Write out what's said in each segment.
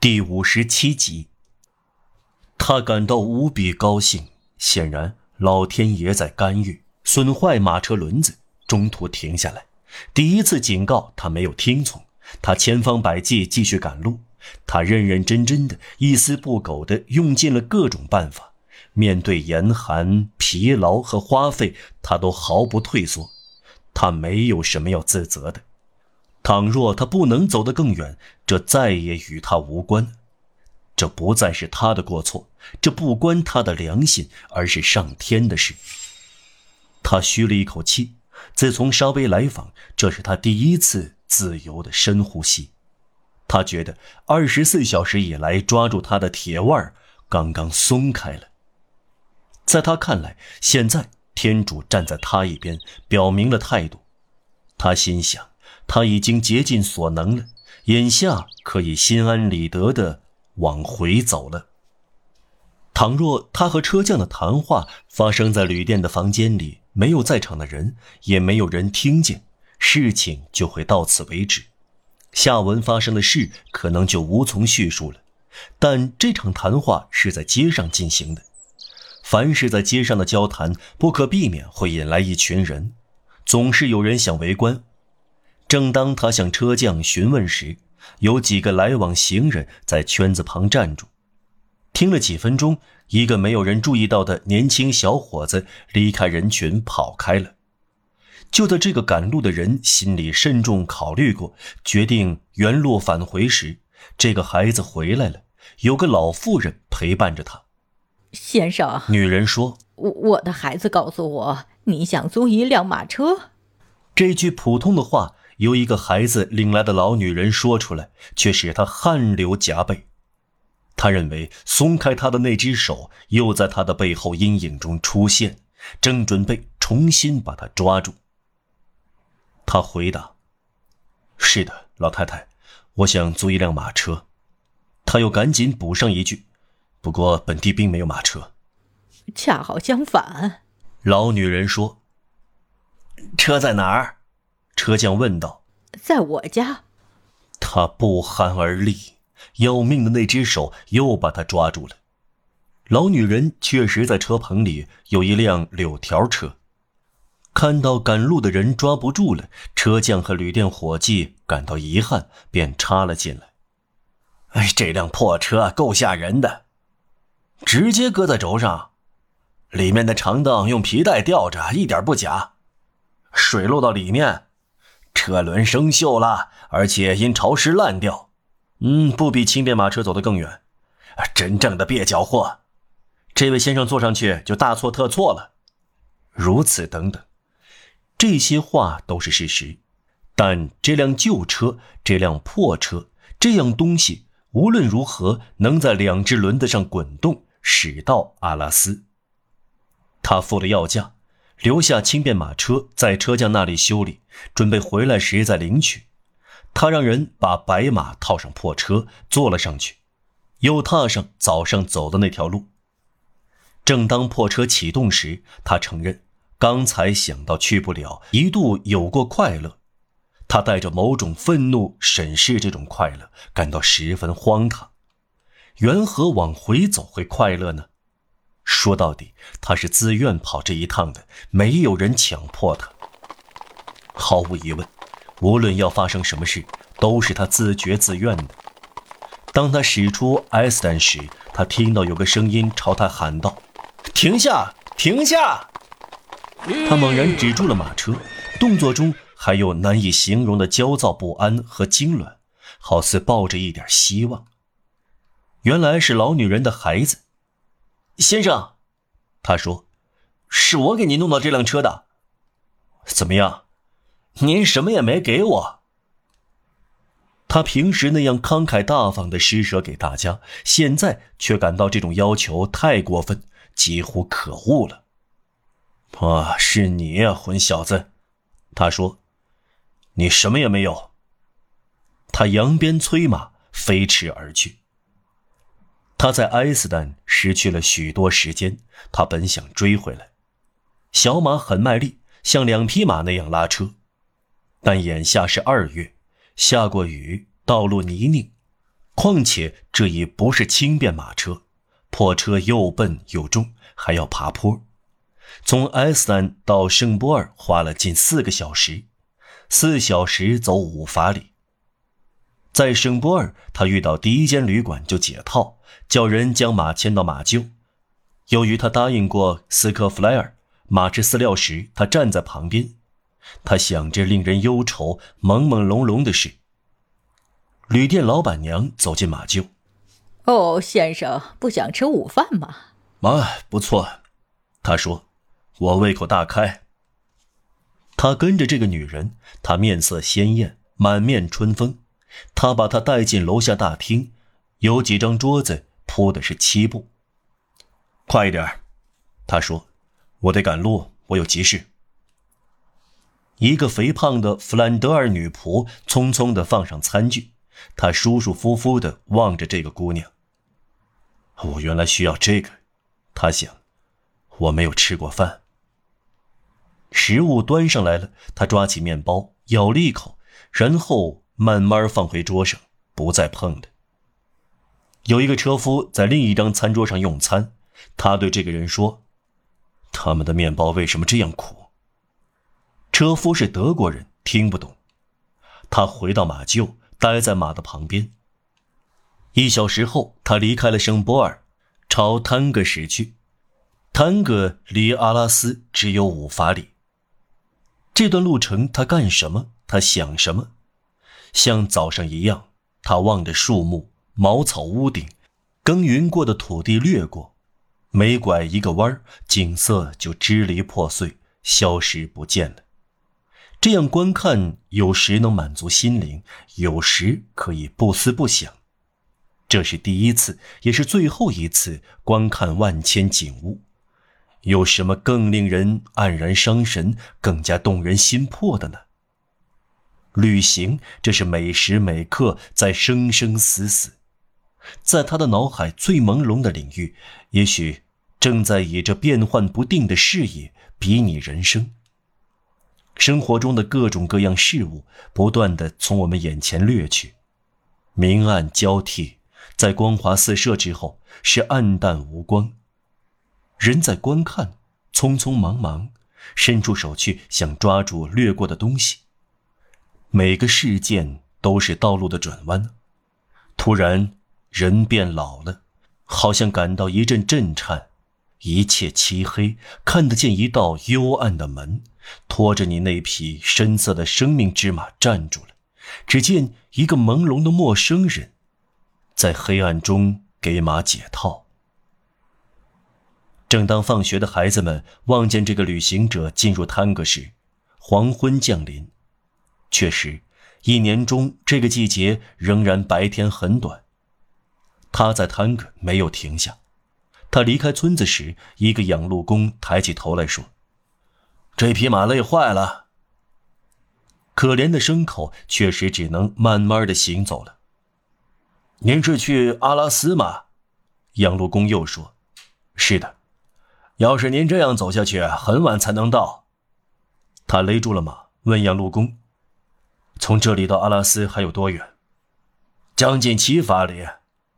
第五十七集，他感到无比高兴。显然，老天爷在干预，损坏马车轮子，中途停下来。第一次警告他没有听从，他千方百计继续赶路。他认认真真的，一丝不苟的用尽了各种办法。面对严寒、疲劳和花费，他都毫不退缩。他没有什么要自责的。倘若他不能走得更远，这再也与他无关，这不再是他的过错，这不关他的良心，而是上天的事。他吁了一口气，自从沙威来访，这是他第一次自由的深呼吸。他觉得二十四小时以来抓住他的铁腕刚刚松开了。在他看来，现在天主站在他一边，表明了态度。他心想。他已经竭尽所能了，眼下可以心安理得的往回走了。倘若他和车匠的谈话发生在旅店的房间里，没有在场的人，也没有人听见，事情就会到此为止。下文发生的事可能就无从叙述了。但这场谈话是在街上进行的，凡是在街上的交谈，不可避免会引来一群人，总是有人想围观。正当他向车匠询问时，有几个来往行人在圈子旁站住，听了几分钟，一个没有人注意到的年轻小伙子离开人群跑开了。就在这个赶路的人心里慎重考虑过，决定原路返回时，这个孩子回来了，有个老妇人陪伴着他。先生，女人说：“我我的孩子告诉我，你想租一辆马车。”这句普通的话。由一个孩子领来的老女人说出来，却使他汗流浃背。他认为松开他的那只手又在他的背后阴影中出现，正准备重新把他抓住。他回答：“是的，老太太，我想租一辆马车。”他又赶紧补上一句：“不过本地并没有马车。”恰好相反，老女人说：“车在哪儿？”车匠问道：“在我家。”他不寒而栗，要命的那只手又把他抓住了。老女人确实在车棚里有一辆柳条车。看到赶路的人抓不住了，车匠和旅店伙计感到遗憾，便插了进来。“哎，这辆破车够吓人的，直接搁在轴上，里面的长凳用皮带吊着，一点不假。水漏到里面。”车轮生锈了，而且因潮湿烂掉。嗯，不比轻便马车走得更远。真正的蹩脚货，这位先生坐上去就大错特错了。如此等等，这些话都是事实。但这辆旧车，这辆破车，这样东西无论如何能在两只轮子上滚动，驶到阿拉斯。他付了要价。留下轻便马车在车匠那里修理，准备回来时再领取。他让人把白马套上破车，坐了上去，又踏上早上走的那条路。正当破车启动时，他承认刚才想到去不了，一度有过快乐。他带着某种愤怒审视这种快乐，感到十分荒唐。缘何往回走会快乐呢？说到底，他是自愿跑这一趟的，没有人强迫他。毫无疑问，无论要发生什么事，都是他自觉自愿的。当他驶出埃斯坦时，他听到有个声音朝他喊道：“停下，停下！”他猛然止住了马车，动作中还有难以形容的焦躁不安和痉挛，好似抱着一点希望。原来是老女人的孩子。先生，他说：“是我给您弄到这辆车的。怎么样？您什么也没给我。”他平时那样慷慨大方的施舍给大家，现在却感到这种要求太过分，几乎可恶了。啊，是你呀，混小子！他说：“你什么也没有。”他扬鞭催马，飞驰而去。他在埃斯坦失去了许多时间，他本想追回来。小马很卖力，像两匹马那样拉车，但眼下是二月，下过雨，道路泥泞，况且这已不是轻便马车，破车又笨又重，还要爬坡。从埃斯丹到圣波尔花了近四个小时，四小时走五法里。在圣波尔，他遇到第一间旅馆就解套，叫人将马牵到马厩。由于他答应过斯科弗莱尔马吃饲料时，他站在旁边，他想着令人忧愁、朦朦胧胧的事。旅店老板娘走进马厩。“哦，先生，不想吃午饭吗？”“啊，不错。”他说，“我胃口大开。”他跟着这个女人，她面色鲜艳，满面春风。他把她带进楼下大厅，有几张桌子铺的是漆布。快一点，他说：“我得赶路，我有急事。”一个肥胖的弗兰德尔女仆匆匆地放上餐具，她舒舒服服地望着这个姑娘。我原来需要这个，他想，我没有吃过饭。食物端上来了，他抓起面包咬了一口，然后慢慢放回桌上，不再碰的。有一个车夫在另一张餐桌上用餐。他对这个人说：“他们的面包为什么这样苦？”车夫是德国人，听不懂。他回到马厩，待在马的旁边。一小时后，他离开了圣波尔，朝坦格驶去。坦格离阿拉斯只有五法里。这段路程，他干什么？他想什么？像早上一样，他望着树木、茅草屋顶、耕耘过的土地掠过。每拐一个弯儿，景色就支离破碎，消失不见了。这样观看，有时能满足心灵，有时可以不思不想。这是第一次，也是最后一次观看万千景物。有什么更令人黯然伤神、更加动人心魄的呢？旅行，这是每时每刻在生生死死。在他的脑海最朦胧的领域，也许正在以这变幻不定的视野比拟人生。生活中的各种各样事物不断的从我们眼前掠去，明暗交替，在光华四射之后是暗淡无光。人在观看，匆匆忙忙，伸出手去想抓住掠过的东西。每个事件都是道路的转弯，突然。人变老了，好像感到一阵震颤，一切漆黑，看得见一道幽暗的门，拖着你那匹深色的生命之马站住了。只见一个朦胧的陌生人，在黑暗中给马解套。正当放学的孩子们望见这个旅行者进入滩阁时，黄昏降临。确实，一年中这个季节仍然白天很短。他在滩克没有停下。他离开村子时，一个养路工抬起头来说：“这匹马累坏了。”可怜的牲口确实只能慢慢的行走了。您是去阿拉斯吗？养路工又说：“是的。要是您这样走下去，很晚才能到。”他勒住了马，问养路工：“从这里到阿拉斯还有多远？”“将近七法里。”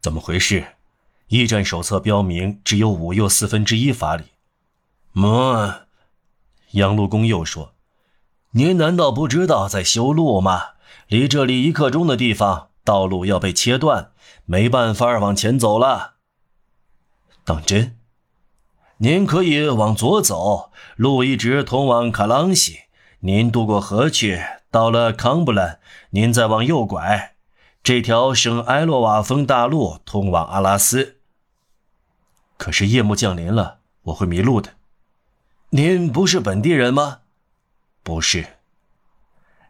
怎么回事？驿站手册标明只有五又四分之一法里。么？杨路公又说：“您难道不知道在修路吗？离这里一刻钟的地方，道路要被切断，没办法往前走了。”当真？您可以往左走，路一直通往卡朗西。您渡过河去，到了康布兰，您再往右拐。这条圣埃洛瓦峰大路通往阿拉斯。可是夜幕降临了，我会迷路的。您不是本地人吗？不是。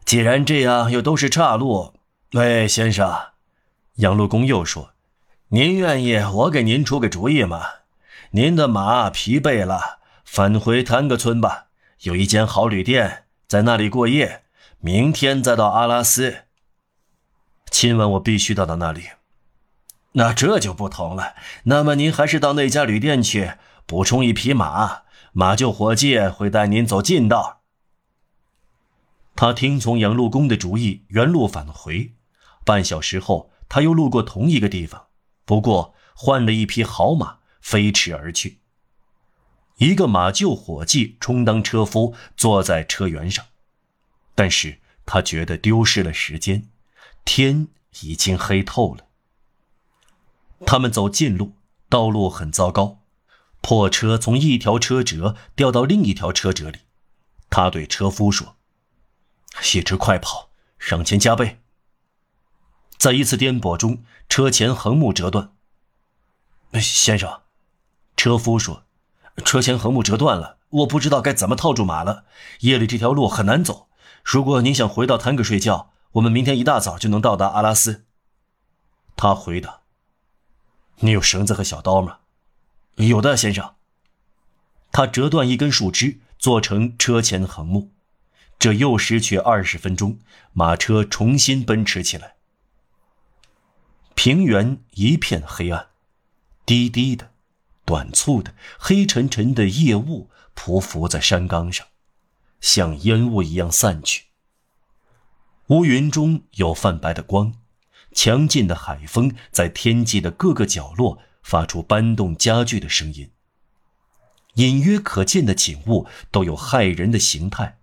既然这样，又都是岔路。喂，先生，杨路公又说：“您愿意我给您出个主意吗？您的马疲惫了，返回坦格村吧。有一间好旅店，在那里过夜，明天再到阿拉斯。”今晚我必须到达那里，那这就不同了。那么您还是到那家旅店去补充一匹马，马厩伙计会带您走近道。他听从杨路公的主意，原路返回。半小时后，他又路过同一个地方，不过换了一匹好马飞驰而去。一个马厩伙计充当车夫，坐在车辕上，但是他觉得丢失了时间，天已经黑透了。他们走近路，道路很糟糕，破车从一条车辙掉到另一条车辙里。他对车夫说：“一直快跑，上前加倍。”在一次颠簸中，车前横木折断。先生，车夫说：“车前横木折断了，我不知道该怎么套住马了。夜里这条路很难走。如果您想回到坦克睡觉，我们明天一大早就能到达阿拉斯。”他回答：“你有绳子和小刀吗？”“有的，先生。”他折断一根树枝，做成车前横木。这又失去二十分钟，马车重新奔驰起来。平原一片黑暗，低低的、短促的、黑沉沉的夜雾匍匐在山岗上，像烟雾一样散去。乌云中有泛白的光，强劲的海风在天际的各个角落发出搬动家具的声音。隐约可见的景物都有骇人的形态。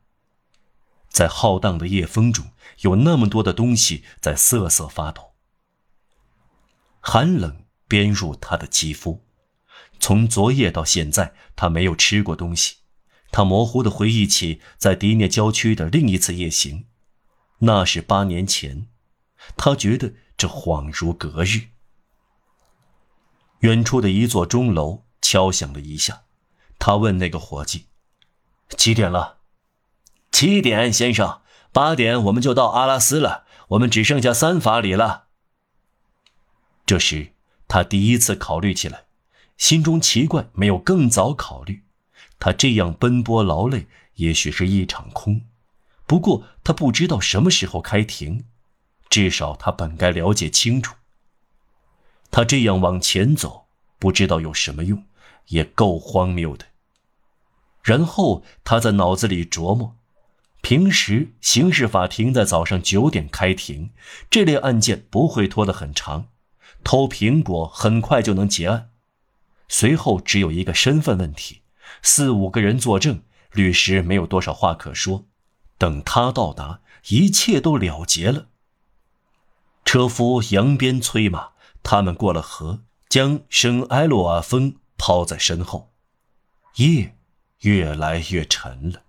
在浩荡的夜风中，有那么多的东西在瑟瑟发抖。寒冷鞭入他的肌肤。从昨夜到现在，他没有吃过东西。他模糊地回忆起在迪涅郊区的另一次夜行，那是八年前。他觉得这恍如隔日。远处的一座钟楼敲响了一下，他问那个伙计：“几点了？”“七点，先生。八点我们就到阿拉斯了。我们只剩下三法里了。”这时，他第一次考虑起来，心中奇怪，没有更早考虑。他这样奔波劳累，也许是一场空。不过，他不知道什么时候开庭，至少他本该了解清楚。他这样往前走，不知道有什么用，也够荒谬的。然后他在脑子里琢磨：平时刑事法庭在早上九点开庭，这类案件不会拖得很长。偷苹果很快就能结案，随后只有一个身份问题，四五个人作证，律师没有多少话可说。等他到达，一切都了结了。车夫扬鞭催马，他们过了河，将圣埃洛瓦峰抛在身后。夜越来越沉了。